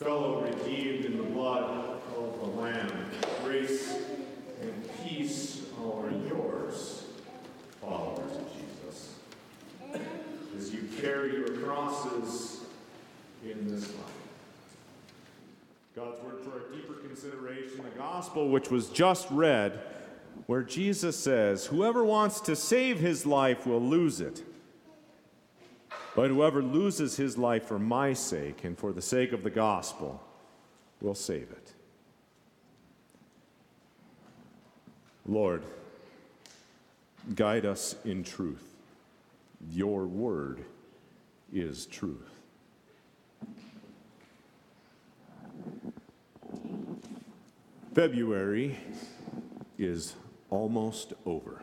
fellow redeemed in the blood of the Lamb, grace and peace are yours, followers of Jesus, as you carry your crosses in this life. God's word for our deeper consideration, the gospel which was just read, where Jesus says, Whoever wants to save his life will lose it. But whoever loses his life for my sake and for the sake of the gospel will save it. Lord, guide us in truth. Your word is truth. February is almost over.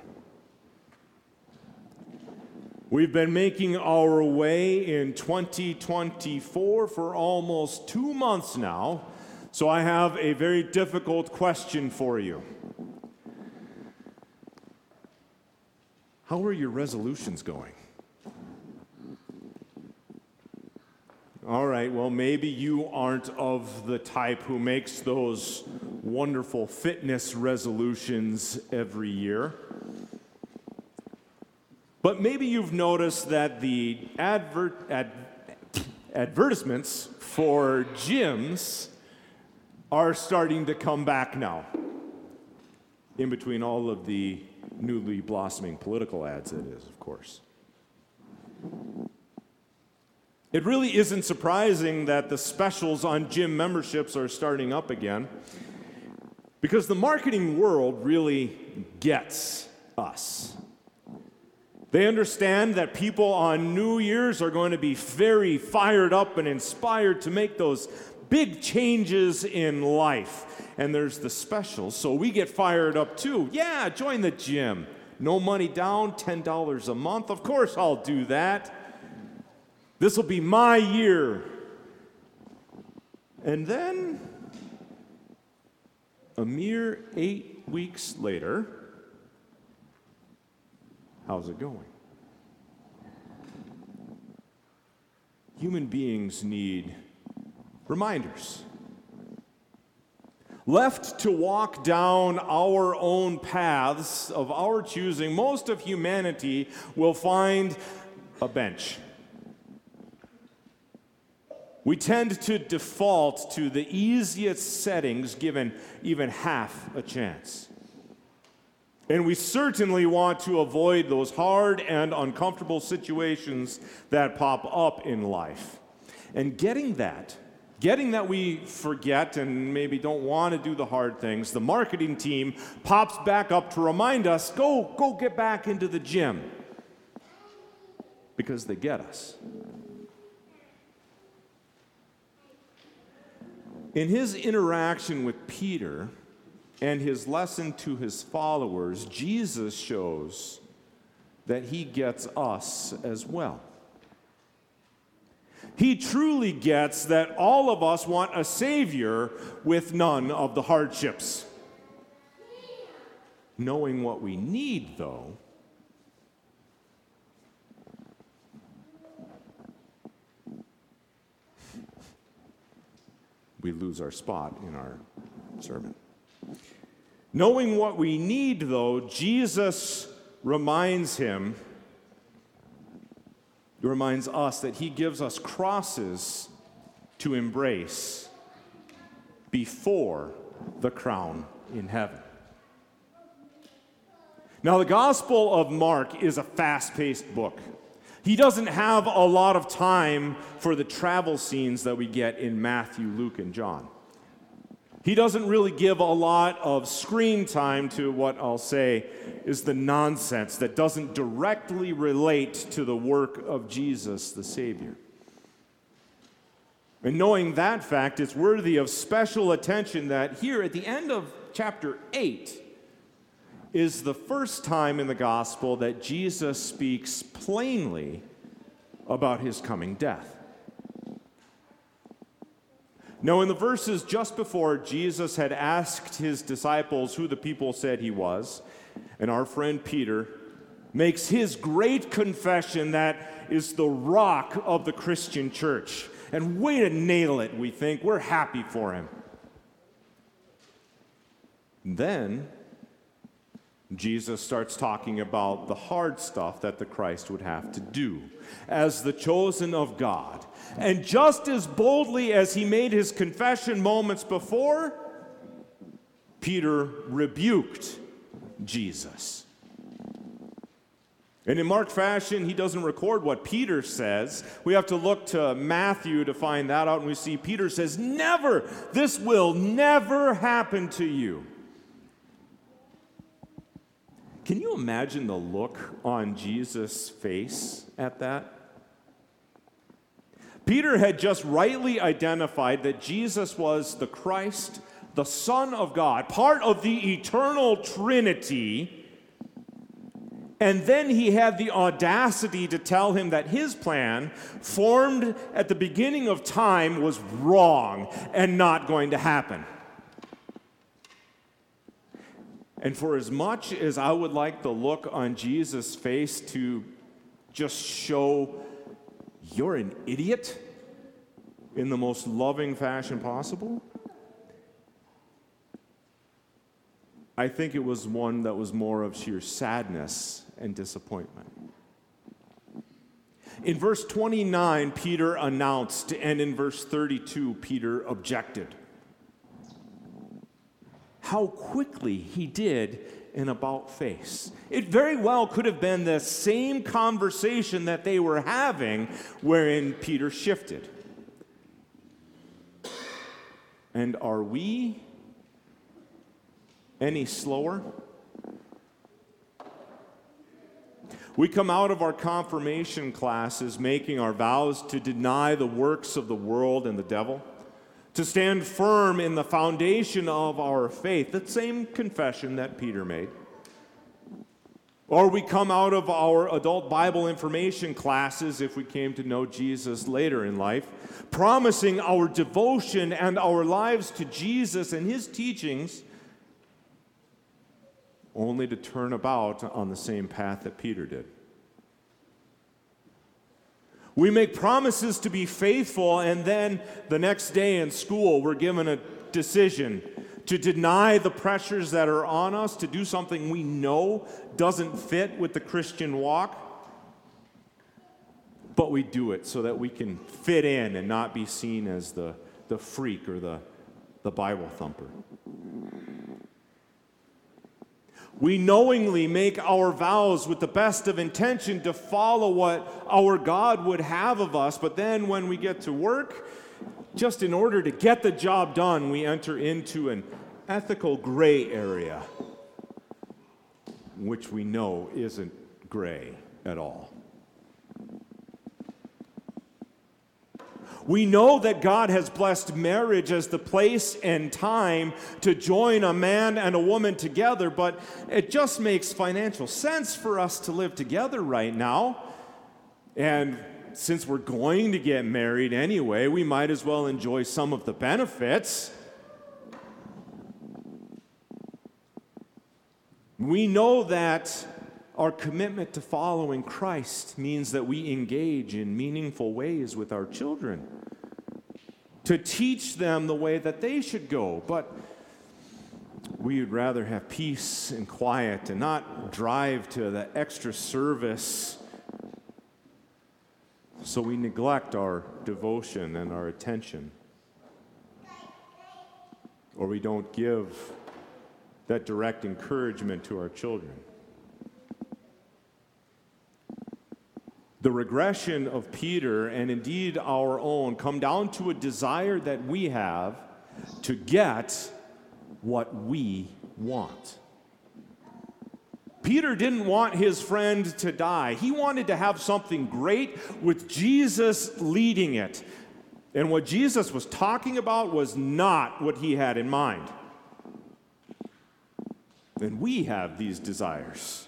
We've been making our way in 2024 for almost two months now, so I have a very difficult question for you. How are your resolutions going? All right, well, maybe you aren't of the type who makes those wonderful fitness resolutions every year. But maybe you've noticed that the advert, ad, advertisements for gyms are starting to come back now. In between all of the newly blossoming political ads, it is, of course. It really isn't surprising that the specials on gym memberships are starting up again because the marketing world really gets us. They understand that people on New Year's are going to be very fired up and inspired to make those big changes in life. And there's the specials, so we get fired up too. Yeah, join the gym. No money down, $10 a month. Of course, I'll do that. This will be my year. And then, a mere eight weeks later, How's it going? Human beings need reminders. Left to walk down our own paths of our choosing, most of humanity will find a bench. We tend to default to the easiest settings given even half a chance. And we certainly want to avoid those hard and uncomfortable situations that pop up in life. And getting that, getting that we forget and maybe don't want to do the hard things, the marketing team pops back up to remind us go, go get back into the gym. Because they get us. In his interaction with Peter, and his lesson to his followers, Jesus shows that he gets us as well. He truly gets that all of us want a Savior with none of the hardships. Knowing what we need, though, we lose our spot in our sermon. Knowing what we need, though, Jesus reminds him, reminds us that he gives us crosses to embrace before the crown in heaven. Now, the Gospel of Mark is a fast paced book. He doesn't have a lot of time for the travel scenes that we get in Matthew, Luke, and John. He doesn't really give a lot of screen time to what I'll say is the nonsense that doesn't directly relate to the work of Jesus, the Savior. And knowing that fact, it's worthy of special attention that here at the end of chapter 8 is the first time in the gospel that Jesus speaks plainly about his coming death. Now, in the verses just before, Jesus had asked his disciples who the people said he was, and our friend Peter makes his great confession that is the rock of the Christian church. And way to nail it, we think. We're happy for him. Then Jesus starts talking about the hard stuff that the Christ would have to do as the chosen of God. And just as boldly as he made his confession moments before, Peter rebuked Jesus. And in Mark fashion, he doesn't record what Peter says. We have to look to Matthew to find that out, and we see Peter says, Never, this will never happen to you. Can you imagine the look on Jesus' face at that? Peter had just rightly identified that Jesus was the Christ, the Son of God, part of the eternal Trinity. And then he had the audacity to tell him that his plan, formed at the beginning of time, was wrong and not going to happen. And for as much as I would like the look on Jesus' face to just show you're an idiot in the most loving fashion possible, I think it was one that was more of sheer sadness and disappointment. In verse 29, Peter announced, and in verse 32, Peter objected how quickly he did an about face. It very well could have been the same conversation that they were having wherein Peter shifted. And are we any slower? We come out of our confirmation classes making our vows to deny the works of the world and the devil to stand firm in the foundation of our faith, the same confession that Peter made. Or we come out of our adult Bible information classes, if we came to know Jesus later in life, promising our devotion and our lives to Jesus and his teachings, only to turn about on the same path that Peter did. We make promises to be faithful, and then the next day in school, we're given a decision to deny the pressures that are on us, to do something we know doesn't fit with the Christian walk. But we do it so that we can fit in and not be seen as the, the freak or the, the Bible thumper. We knowingly make our vows with the best of intention to follow what our God would have of us, but then when we get to work, just in order to get the job done, we enter into an ethical gray area, which we know isn't gray at all. We know that God has blessed marriage as the place and time to join a man and a woman together, but it just makes financial sense for us to live together right now. And since we're going to get married anyway, we might as well enjoy some of the benefits. We know that our commitment to following Christ means that we engage in meaningful ways with our children to teach them the way that they should go. But we would rather have peace and quiet and not drive to the extra service. So we neglect our devotion and our attention. Or we don't give that direct encouragement to our children. The regression of Peter and indeed our own come down to a desire that we have to get what we want. Peter didn't want his friend to die. He wanted to have something great with Jesus leading it. And what Jesus was talking about was not what he had in mind. And we have these desires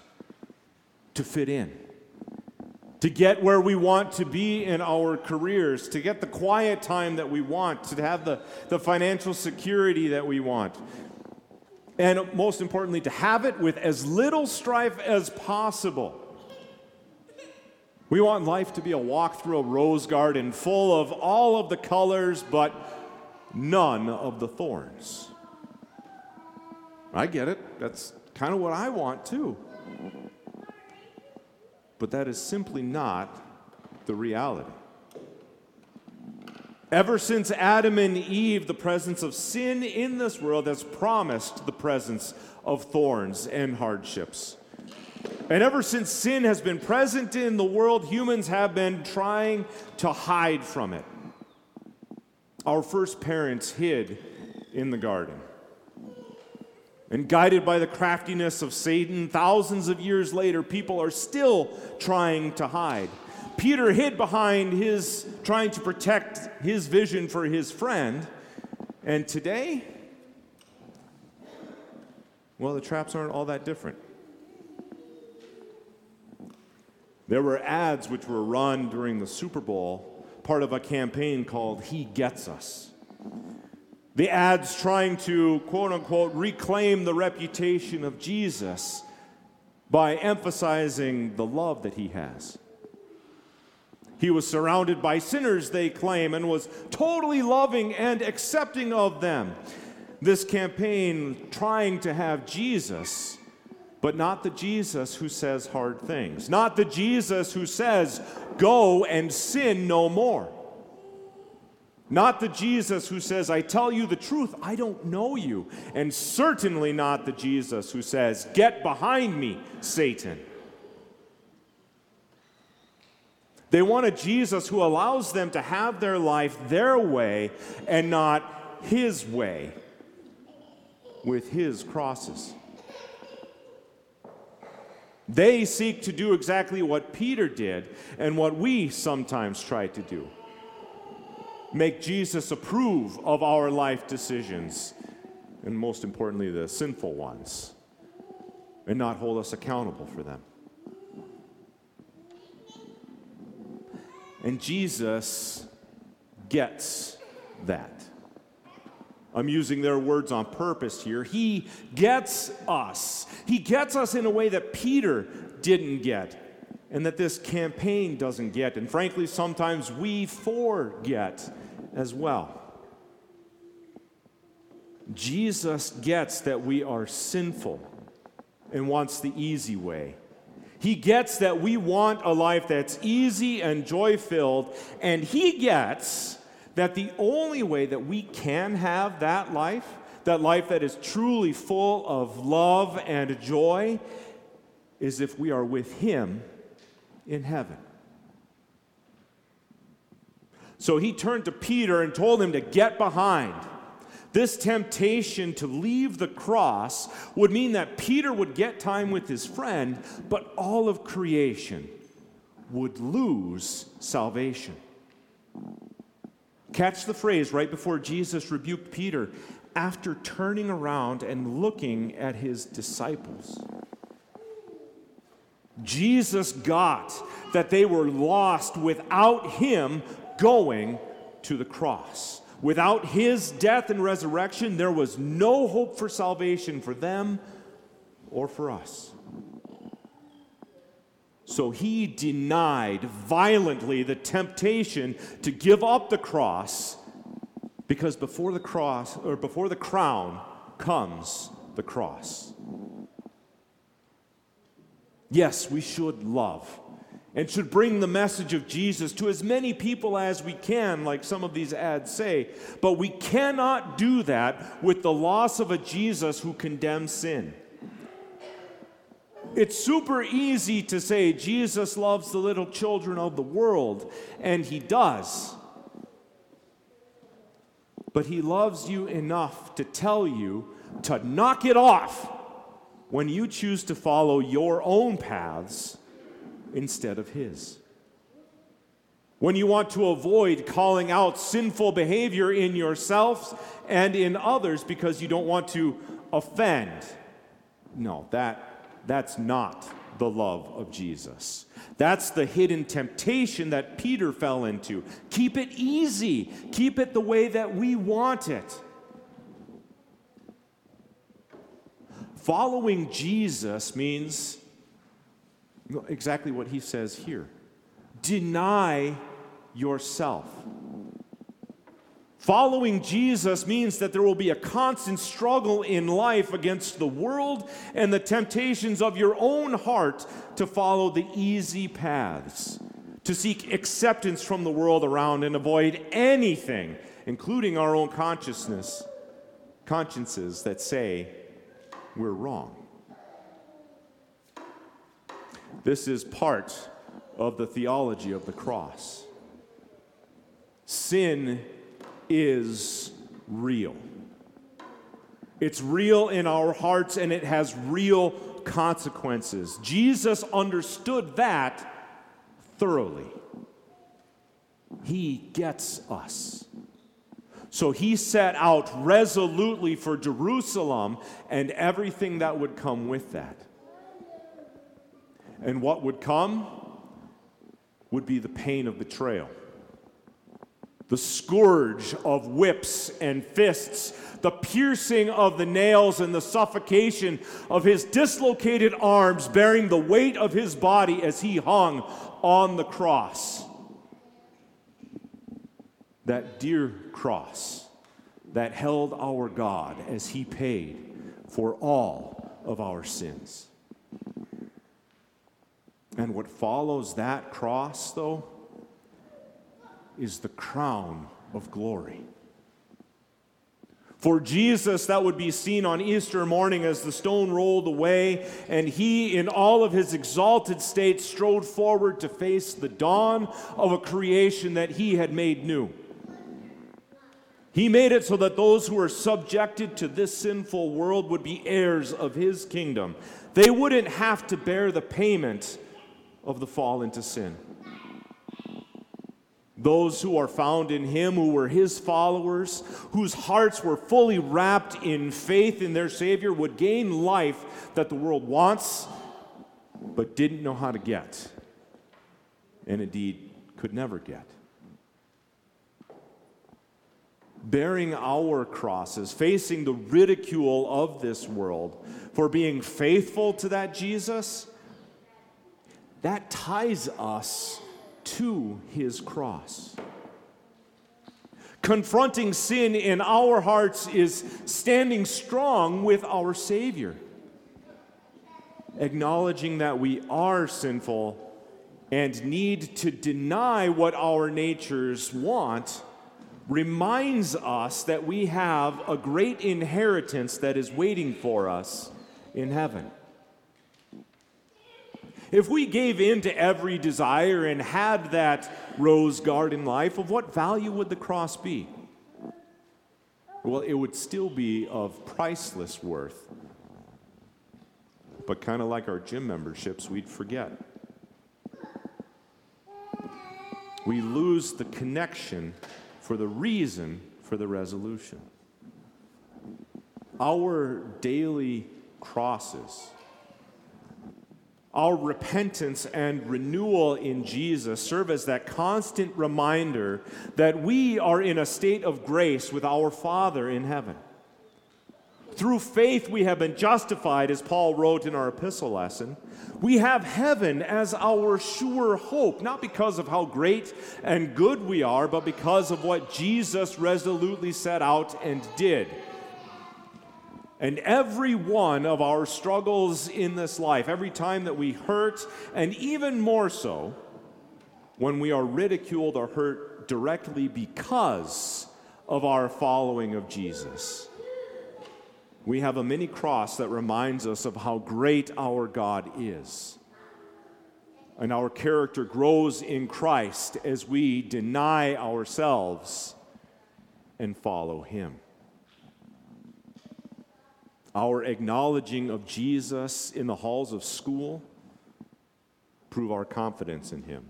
to fit in to get where we want to be in our careers, to get the quiet time that we want, to have the, the financial security that we want. And most importantly, to have it with as little strife as possible. We want life to be a walk through a rose garden full of all of the colors, but none of the thorns. I get it. That's kind of what I want too. But that is simply not the reality. Ever since Adam and Eve, the presence of sin in this world has promised the presence of thorns and hardships. And ever since sin has been present in the world, humans have been trying to hide from it. Our first parents hid in the garden. And guided by the craftiness of Satan, thousands of years later, people are still trying to hide. Peter hid behind his, trying to protect his vision for his friend. And today, well, the traps aren't all that different. There were ads which were run during the Super Bowl, part of a campaign called He Gets Us. The ads trying to, quote unquote, reclaim the reputation of Jesus by emphasizing the love that he has. He was surrounded by sinners, they claim, and was totally loving and accepting of them. This campaign trying to have Jesus, but not the Jesus who says hard things, not the Jesus who says, go and sin no more. Not the Jesus who says, I tell you the truth, I don't know you. And certainly not the Jesus who says, Get behind me, Satan. They want a Jesus who allows them to have their life their way and not his way with his crosses. They seek to do exactly what Peter did and what we sometimes try to do make Jesus approve of our life decisions, and most importantly, the sinful ones, and not hold us accountable for them. And Jesus gets that. I'm using their words on purpose here. He gets us. He gets us in a way that Peter didn't get and that this campaign doesn't get. And frankly, sometimes we forget as well. Jesus gets that we are sinful and wants the easy way. He gets that we want a life that's easy and joy filled, and He gets that the only way that we can have that life, that life that is truly full of love and joy, is if we are with Him in heaven. So he turned to Peter and told him to get behind. This temptation to leave the cross would mean that Peter would get time with his friend, but all of creation would lose salvation. Catch the phrase right before Jesus rebuked Peter after turning around and looking at his disciples. Jesus got that they were lost without him going to the cross. Without his death and resurrection, there was no hope for salvation for them or for us. So he denied violently the temptation to give up the cross because before the cross or before the crown comes the cross. Yes, we should love and should bring the message of Jesus to as many people as we can, like some of these ads say. But we cannot do that with the loss of a Jesus who condemns sin. It's super easy to say Jesus loves the little children of the world, and he does. But he loves you enough to tell you to knock it off when you choose to follow your own paths instead of His. When you want to avoid calling out sinful behavior in yourselves and in others because you don't want to offend. No, that, that's not the love of Jesus. That's the hidden temptation that Peter fell into. Keep it easy, keep it the way that we want it. Following Jesus means exactly what he says here deny yourself. Following Jesus means that there will be a constant struggle in life against the world and the temptations of your own heart to follow the easy paths, to seek acceptance from the world around and avoid anything, including our own consciousness, consciences that say we're wrong. This is part of the theology of the cross. Sin is real. It's real in our hearts and it has real consequences. Jesus understood that thoroughly. He gets us. So he set out resolutely for Jerusalem and everything that would come with that. And what would come would be the pain of betrayal the scourge of whips and fists, the piercing of the nails, and the suffocation of his dislocated arms bearing the weight of his body as he hung on the cross. That dear cross that held our God as he paid for all of our sins. And what follows that cross, though, is the crown of glory. For Jesus, that would be seen on Easter morning as the stone rolled away, and he, in all of his exalted state, strode forward to face the dawn of a creation that he had made new. He made it so that those who are subjected to this sinful world would be heirs of his kingdom. They wouldn't have to bear the payment of the fall into sin. Those who are found in him, who were his followers, whose hearts were fully wrapped in faith in their Savior, would gain life that the world wants but didn't know how to get, and indeed could never get. Bearing our crosses, facing the ridicule of this world for being faithful to that Jesus, that ties us to his cross. Confronting sin in our hearts is standing strong with our Savior. Acknowledging that we are sinful and need to deny what our natures want reminds us that we have a great inheritance that is waiting for us in heaven. If we gave in to every desire and had that rose garden life, of what value would the cross be? Well, it would still be of priceless worth. But kind of like our gym memberships, we'd forget. We lose the connection for the reason for the resolution. Our daily crosses our repentance and renewal in Jesus serve as that constant reminder that we are in a state of grace with our Father in heaven. Through faith, we have been justified, as Paul wrote in our epistle lesson. We have heaven as our sure hope, not because of how great and good we are, but because of what Jesus resolutely set out and did. And every one of our struggles in this life, every time that we hurt, and even more so when we are ridiculed or hurt directly because of our following of Jesus, we have a mini cross that reminds us of how great our God is. And our character grows in Christ as we deny ourselves and follow Him our acknowledging of Jesus in the halls of school prove our confidence in him.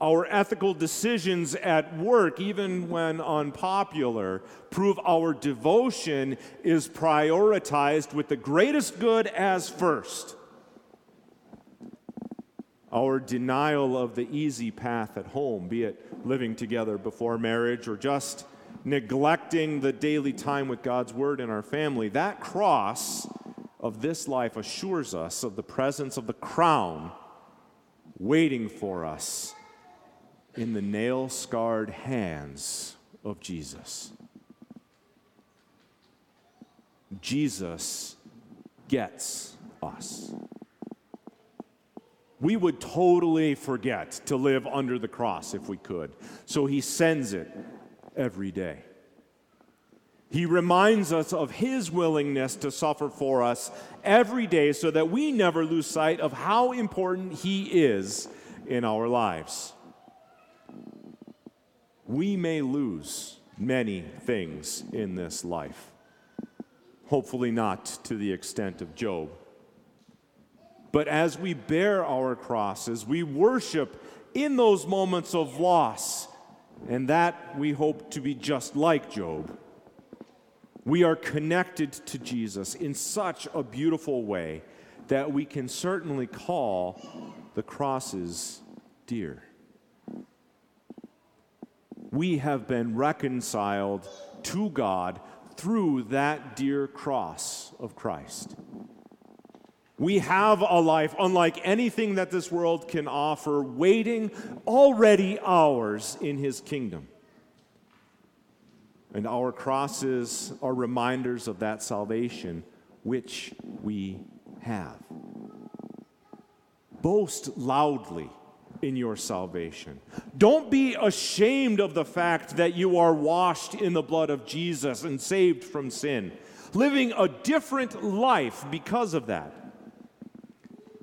Our ethical decisions at work, even when unpopular, prove our devotion is prioritized with the greatest good as first. Our denial of the easy path at home, be it living together before marriage or just neglecting the daily time with God's Word in our family, that cross of this life assures us of the presence of the crown waiting for us in the nail scarred hands of Jesus. Jesus gets us. We would totally forget to live under the cross if we could. So he sends it every day. He reminds us of his willingness to suffer for us every day so that we never lose sight of how important he is in our lives. We may lose many things in this life, hopefully, not to the extent of Job. But as we bear our crosses, we worship in those moments of loss, and that we hope to be just like Job. We are connected to Jesus in such a beautiful way that we can certainly call the crosses dear. We have been reconciled to God through that dear cross of Christ. We have a life unlike anything that this world can offer, waiting already ours in His kingdom. And our crosses are reminders of that salvation which we have. Boast loudly in your salvation. Don't be ashamed of the fact that you are washed in the blood of Jesus and saved from sin, living a different life because of that.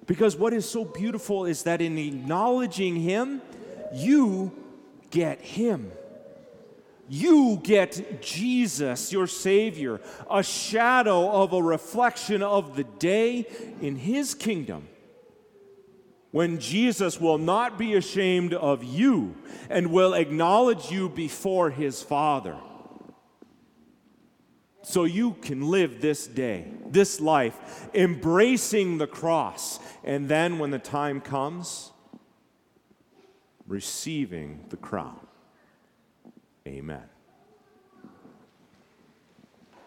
Because what is so beautiful is that in acknowledging Him, you get Him. You get Jesus, your Savior, a shadow of a reflection of the day in His kingdom when Jesus will not be ashamed of you and will acknowledge you before His Father so you can live this day, this life, embracing the cross. And then when the time comes, receiving the crown. Amen.